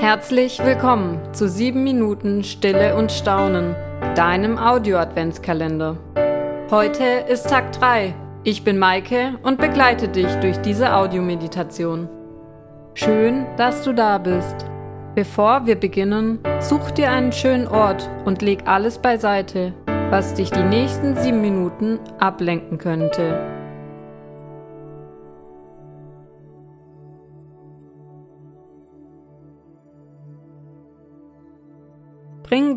Herzlich willkommen zu 7 Minuten Stille und Staunen, deinem Audio-Adventskalender. Heute ist Tag 3. Ich bin Maike und begleite dich durch diese Audiomeditation. Schön, dass du da bist. Bevor wir beginnen, such dir einen schönen Ort und leg alles beiseite, was dich die nächsten 7 Minuten ablenken könnte.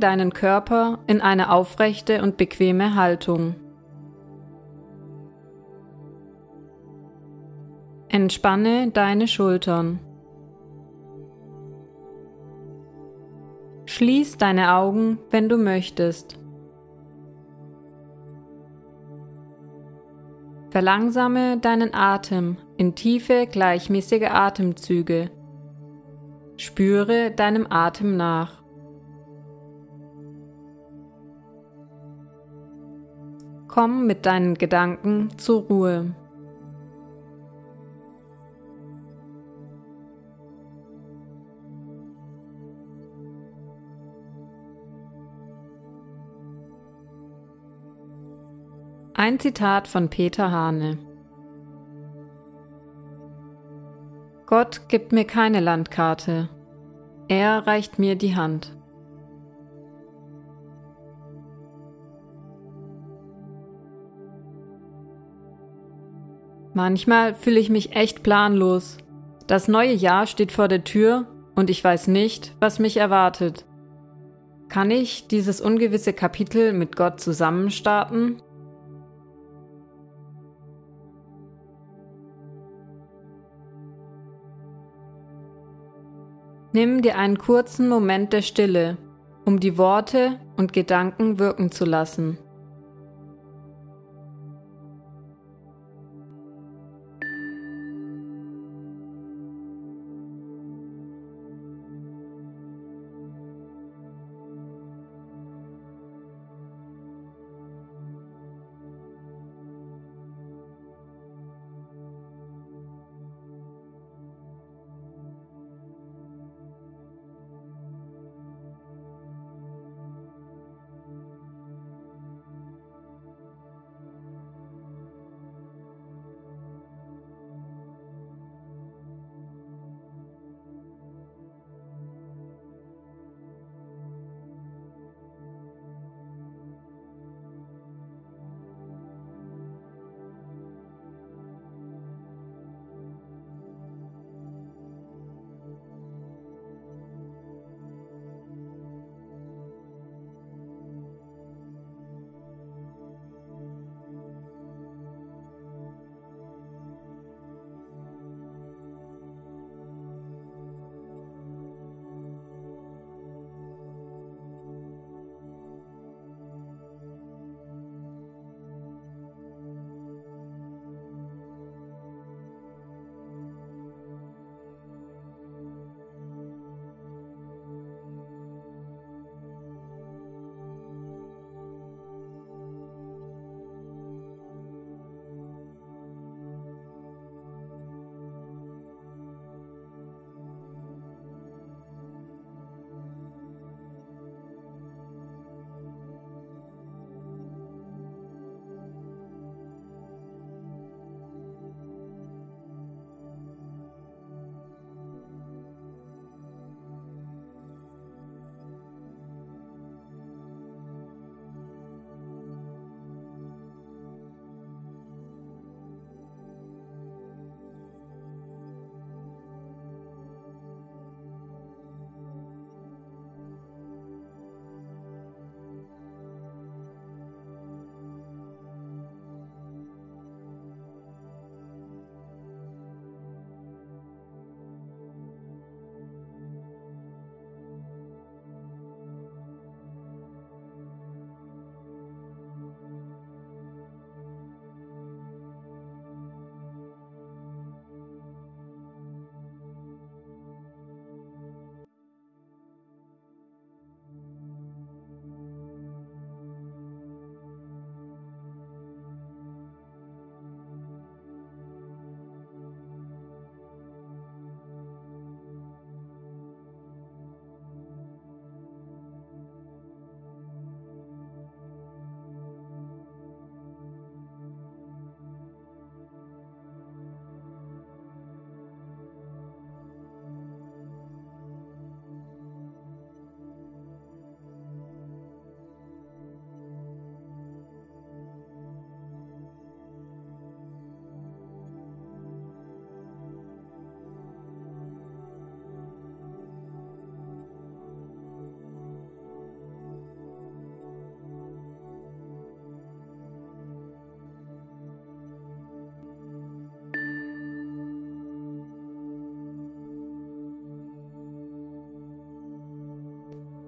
Deinen Körper in eine aufrechte und bequeme Haltung. Entspanne deine Schultern. Schließ deine Augen, wenn du möchtest. Verlangsame deinen Atem in tiefe, gleichmäßige Atemzüge. Spüre deinem Atem nach. Komm mit deinen Gedanken zur Ruhe. Ein Zitat von Peter Hane Gott gibt mir keine Landkarte, er reicht mir die Hand. Manchmal fühle ich mich echt planlos. Das neue Jahr steht vor der Tür und ich weiß nicht, was mich erwartet. Kann ich dieses ungewisse Kapitel mit Gott zusammen starten? Nimm dir einen kurzen Moment der Stille, um die Worte und Gedanken wirken zu lassen.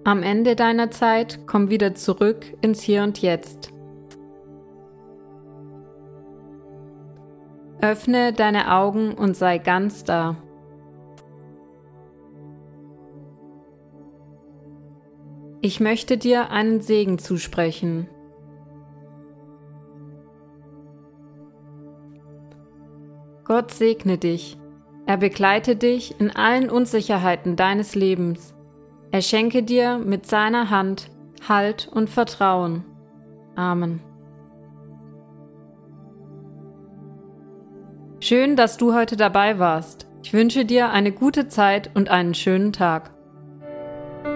Am Ende deiner Zeit komm wieder zurück ins Hier und Jetzt. Öffne deine Augen und sei ganz da. Ich möchte dir einen Segen zusprechen. Gott segne dich. Er begleite dich in allen Unsicherheiten deines Lebens. Er schenke dir mit seiner Hand Halt und Vertrauen. Amen. Schön, dass du heute dabei warst. Ich wünsche dir eine gute Zeit und einen schönen Tag.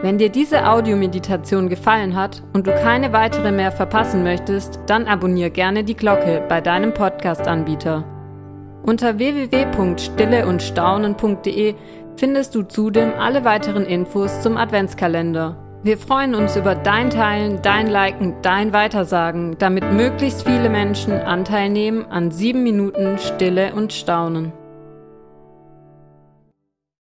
Wenn dir diese Audiomeditation gefallen hat und du keine weitere mehr verpassen möchtest, dann abonniere gerne die Glocke bei deinem Podcast-Anbieter. Unter www.stilleundstaunen.de findest du zudem alle weiteren Infos zum Adventskalender. Wir freuen uns über dein Teilen, dein Liken, dein Weitersagen, damit möglichst viele Menschen Anteil nehmen an sieben Minuten Stille und Staunen.